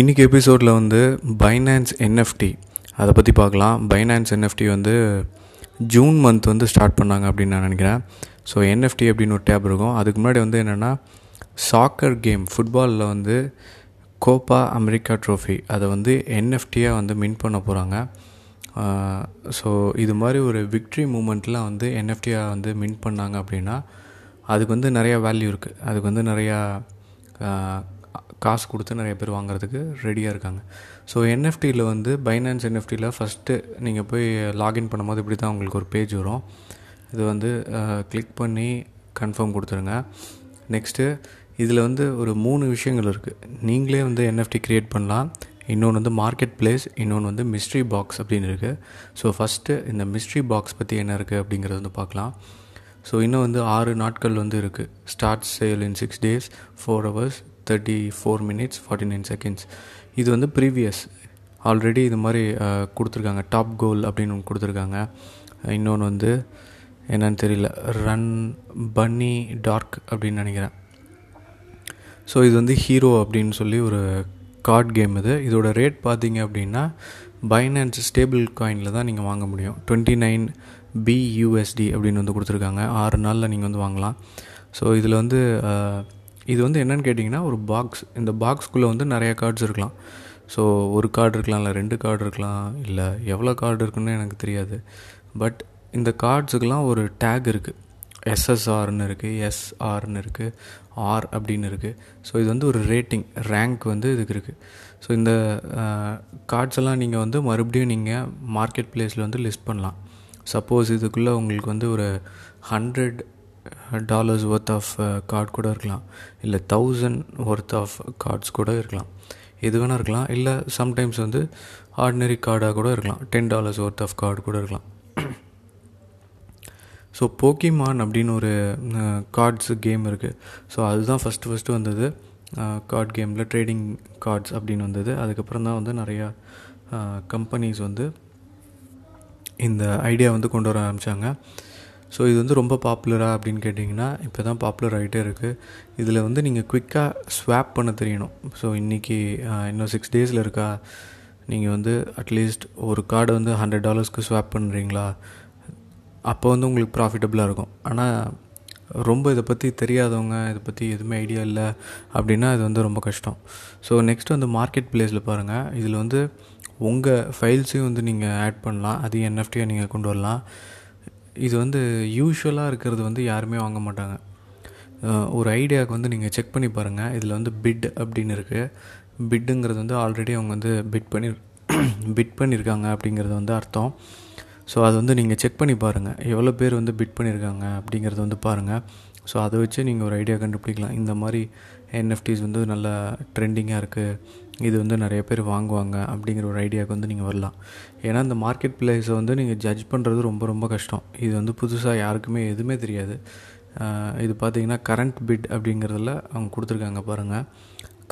இன்றைக்கி எபிசோடில் வந்து பைனான்ஸ் என்எஃப்டி அதை பற்றி பார்க்கலாம். பைனான்ஸ் என்எஃப்டி வந்து ஜூன் மந்த் வந்து ஸ்டார்ட் பண்ணாங்க அப்படின்னு நான் நினைக்கிறேன். ஸோ என்எஃப்டி அப்படின்னு ஒரு டேப் இருக்கும். அதுக்கு முன்னாடி வந்து என்னென்னா சாக்கர் கேம் ஃபுட்பாலில் வந்து கோப்பா அமெரிக்கா ட்ரோஃபி அதை வந்து என்எஃப்டியாக வந்து மின் பண்ண போகிறாங்க ஸோ இது மாதிரி ஒரு விக்ட்ரி மூமெண்ட்லாம் வந்து என்எஃப்டியாக வந்து மின் பண்ணாங்க அப்படின்னா அதுக்கு வந்து நிறையா வேல்யூ இருக்குது அதுக்கு வந்து நிறையா காசு கொடுத்து நிறைய பேர் வாங்குறதுக்கு ரெடியாக இருக்காங்க. ஸோ என்எஃப்டியில் வந்து பைனான்ஸ் என்எஃப்டியில் ஃபஸ்ட்டு நீங்கள் போய் லாகின் பண்ணும்போது இப்படி தான் உங்களுக்கு ஒரு பேஜ் வரும். இது வந்து கிளிக் பண்ணி கன்ஃபார்ம் கொடுத்துருங்க. நெக்ஸ்ட்டு இதில் வந்து ஒரு மூணு விஷயங்கள் இருக்குது நீங்களே வந்து என்எஃப்டி க்ரியேட் பண்ணலாம். இன்னொன்று வந்து மார்க்கெட் பிளேஸ் இன்னொன்று வந்து மிஸ்ட்ரி பாக்ஸ் அப்படின்னு இருக்குது ஸோ ஃபஸ்ட்டு இந்த மிஸ்ட்ரி பாக்ஸ் பற்றி என்ன இருக்குது அப்படிங்கிறது வந்து பார்க்கலாம். ஸோ இன்னும் வந்து ஆறு நாட்கள் வந்து இருக்குது start sale in six days four hours thirty four minutes forty nine seconds இது வந்து ப்ரீவியஸ் ஆல்ரெடி இது மாதிரி கொடுத்துருக்காங்க. டாப் கோல் அப்படின்னு ஒன்று கொடுத்துருக்காங்க. இன்னொன்று வந்து என்னன்னு தெரியல. ரன் பன்னி டார்க் அப்படின்னு நினைக்கிறேன். ஸோ இது வந்து ஹீரோ அப்படின்னு சொல்லி ஒரு கார்ட் கேம் இது. இதோட ரேட் பார்த்தீங்க அப்படின்னா பைனான்ஸ் ஸ்டேபிள் காயினில் தான் நீங்கள் வாங்க முடியும். டுவெண்ட்டி நைன் பியூஎஸ்டி அப்படின்னு வந்து கொடுத்துருக்காங்க. ஆறு நாளில் நீங்கள் வந்து வாங்கலாம். ஸோ இதில் வந்து இது வந்து என்னென்னு கேட்டிங்கன்னா ஒரு பாக்ஸ் இந்த பாக்ஸ்குள்ளே வந்து நிறையா கார்ட்ஸ் இருக்கலாம். ஸோ ஒரு கார்டு இருக்கலாம் இல்லை ரெண்டு கார்டு இருக்கலாம் இல்லை எவ்வளோ கார்டு இருக்குன்னு எனக்கு தெரியாது. பட் இந்த கார்ட்ஸுக்கெலாம் ஒரு டேக் இருக்குது எஸ்எஸ்ஆர்னு இருக்குது எஸ்ஆர்னு இருக்குது ஆர் அப்படின்னு இருக்குது ஸோ இது வந்து ஒரு ரேட்டிங் ரேங்க் வந்து இதுக்கு இருக்குது ஸோ இந்த கார்ட்ஸ் எல்லாம் நீங்கள் வந்து மறுபடியும் நீங்கள் மார்க்கெட் பிளேஸில் வந்து லிஸ்ட் பண்ணலாம். சப்போஸ் இதுக்குள்ளே உங்களுக்கு வந்து ஒரு hundred dollars worth of card கூட இருக்கலாம். இல்லை தௌசண்ட் ஒர்த் ஆஃப் கார்ட்ஸ் கூட இருக்கலாம். எது வேணால் இருக்கலாம். இல்லை சம்டைம்ஸ் வந்து ஆர்டினரி கார்டாக கூட இருக்கலாம். Ten dollars worth of card கூட இருக்கலாம். ஸோ போக்கிமான் அப்படின்னு ஒரு கார்ட்ஸ் கேம் இருக்குது ஸோ அதுதான் ஃபஸ்ட்டு ஃபஸ்ட்டு வந்தது. கார்ட் கேமில் ட்ரேடிங் கார்ட்ஸ் அப்படின்னு வந்தது. அதுக்கப்புறம் தான் வந்து நிறையா கம்பெனிஸ் வந்து இந்த ஐடியா வந்து கொண்டு வர ஆரம்பித்தாங்க ஸோ இது வந்து ரொம்ப பாப்புலராக அப்படின்னு கேட்டிங்கன்னா இப்போ தான் பாப்புலர் ஆகிட்டே இருக்குது இதில் வந்து நீங்கள் குயிக்காக ஸ்வாப் பண்ண தெரியணும். ஸோ இன்றைக்கி இன்னும் சிக்ஸ் டேஸில் இருக்கா? நீங்கள் வந்து அட்லீஸ்ட் ஒரு கார்டை வந்து ஹண்ட்ரட் டாலர்ஸ்க்கு ஸ்வாப் பண்ணுறீங்களா அப்போ வந்து உங்களுக்கு ப்ராஃபிட்டபுளாக இருக்கும். ஆனால் ரொம்ப இதை பற்றி தெரியாதவங்க இதை பற்றி எதுவுமே ஐடியா இல்லை அப்படின்னா இது வந்து ரொம்ப கஷ்டம். ஸோ நெக்ஸ்ட் வந்து மார்க்கெட் பிளேஸில் பாருங்கள் இதில் வந்து உங்கள் ஃபைல்ஸையும் வந்து நீங்கள் ஆட் பண்ணலாம். அதையும் என்எஃப்டியாக நீங்கள் கொண்டு வரலாம். இது வந்து யூஸ்வலாக இருக்கிறது வந்து யாருமே வாங்க மாட்டாங்க. ஒரு ஐடியாவுக்கு வந்து நீங்கள் செக் பண்ணி பாருங்கள் இதில் வந்து பிட் அப்படின்னு இருக்குது பிட்டுங்கிறது வந்து ஆல்ரெடி அவங்க வந்து பிட் பண்ணி பிட் பண்ணியிருக்காங்க அப்படிங்கிறது வந்து அர்த்தம். ஸோ அது வந்து நீங்கள் செக் பண்ணி பாருங்கள் எவ்வளோ பேர் வந்து பிட் பண்ணியிருக்காங்க அப்படிங்கிறத வந்து பாருங்கள் ஸோ அதை வச்சு நீங்கள் ஒரு ஐடியா கண்டுபிடிக்கலாம். இந்த மாதிரி என்எஃப்டிஸ் வந்து நல்லா ட்ரெண்டிங்காக இருக்குது இது வந்து நிறைய பேர் வாங்குவாங்க அப்படிங்கிற ஒரு ஐடியாவுக்கு வந்து நீங்கள் வரலாம். ஏன்னா இந்த மார்க்கெட் பிளேஸை வந்து நீங்கள் ஜட்ஜ் பண்ணுறது ரொம்ப ரொம்ப கஷ்டம். இது வந்து புதுசாக யாருக்குமே எதுவுமே தெரியாது. இது பார்த்தீங்கன்னா கரண்ட் பிட் அப்படிங்கிறதுல அவங்க கொடுத்துருக்காங்க பாருங்கள்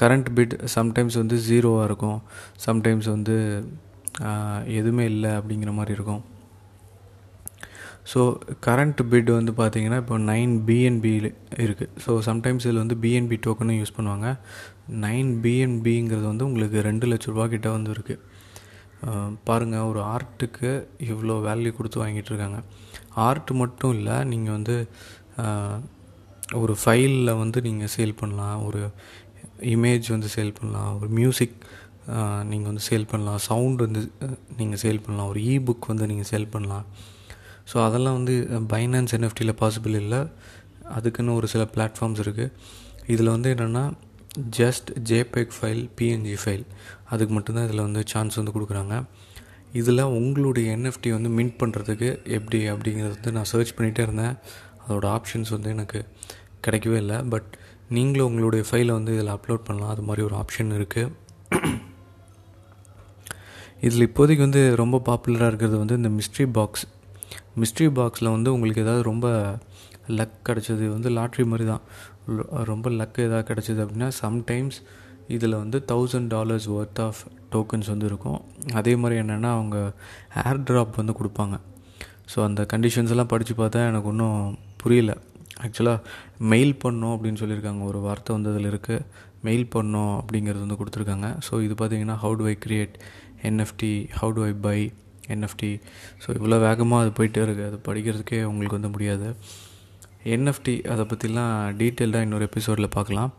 கரண்ட் பிட் சம்டைம்ஸ் வந்து ஜீரோவாக இருக்கும். சம்டைம்ஸ் வந்து எதுவுமே இல்லை அப்படிங்கிற மாதிரி இருக்கும். ஸோ கரண்ட் பிட் வந்து பார்த்தீங்கன்னா இப்போ நைன் பிஎன்பி இருக்குது ஸோ சம்டைம்ஸ் இதில் வந்து பிஎன்பி டோக்கனும் யூஸ் பண்ணுவாங்க. நைன் பிஎன்பிங்கிறது வந்து உங்களுக்கு ரெண்டு லட்ச ரூபா கிட்ட வந்து இருக்குது பாருங்கள் ஒரு ஆர்ட்டுக்கு இவ்வளோ வேல்யூ கொடுத்து வாங்கிட்டு இருக்காங்க. ஆர்ட் மட்டும் இல்லை நீங்கள் வந்து ஒரு ஃபைலில் வந்து நீங்கள் சேல் பண்ணலாம். ஒரு இமேஜ் வந்து சேல் பண்ணலாம். ஒரு மியூசிக் நீங்கள் வந்து சேல் பண்ணலாம். சவுண்ட் வந்து நீங்கள் சேல் பண்ணலாம். ஒரு இ புக் வந்து நீங்கள் சேல் பண்ணலாம். ஸோ அதெல்லாம் வந்து பைனான்ஸ் என்எஃப்டியில் பாசிபிள் இல்லை. அதுக்குன்னு ஒரு சில பிளாட்ஃபார்ம்ஸ் இருக்குது இதில் வந்து என்னென்னா just JPEG file PNG file அதுக்கு மட்டும்தான் இதில் வந்து சான்ஸ் வந்து கொடுக்குறாங்க. இதில் உங்களுடைய என்எஃப்டி வந்து மின்ட் பண்ணுறதுக்கு எப்படி அப்படிங்கிறது வந்து நான் சர்ச் பண்ணிகிட்டே இருந்தேன். அதோடய ஆப்ஷன்ஸ் வந்து எனக்கு கிடைக்கவே இல்லை. பட் நீங்களும் உங்களுடைய ஃபைலை வந்து இதில் அப்லோட் பண்ணலாம். அது மாதிரி ஒரு ஆப்ஷன் இருக்குது இதில் இப்போதைக்கு வந்து ரொம்ப பாப்புலராக இருக்கிறது வந்து இந்த மிஸ்ட்ரி பாக்ஸ் மிஸ்ட்ரி பாக்ஸில் வந்து உங்களுக்கு ஏதாவது ரொம்ப லக் கிடச்சது வந்து லாட்ரி மாதிரி தான். ரொம்ப லக் ஏதாவது கிடச்சிது அப்படின்னா சம்டைம்ஸ் இதில் வந்து thousand dollars worth of tokens வந்து இருக்கும். அதே மாதிரி என்னென்னா அவங்க ஏர் ட்ராப் வந்து கொடுப்பாங்க. ஸோ அந்த கண்டிஷன்ஸ் எல்லாம் படித்து பார்த்தா எனக்கு ஒன்றும் புரியல. ஆக்சுவலாக மெயில் பண்ணோம் அப்படின்னு சொல்லியிருக்காங்க. ஒரு வார்த்தை வந்து அதில் இருக்குது மெயில் பண்ணோம் அப்படிங்கிறது வந்து கொடுத்துருக்காங்க. ஸோ இது பார்த்திங்கன்னா how do I create NFT how do I buy NFT so இவ்வளோ வேகமாக அது போயிட்டே இருக்குது அது படிக்கிறதுக்கே உங்களுக்கு வந்து முடியாது. என்எஃப்டி அதை பற்றிலாம் டீட்டெயில்டாக இன்னொரு எபிசோடில் பார்க்கலாம்.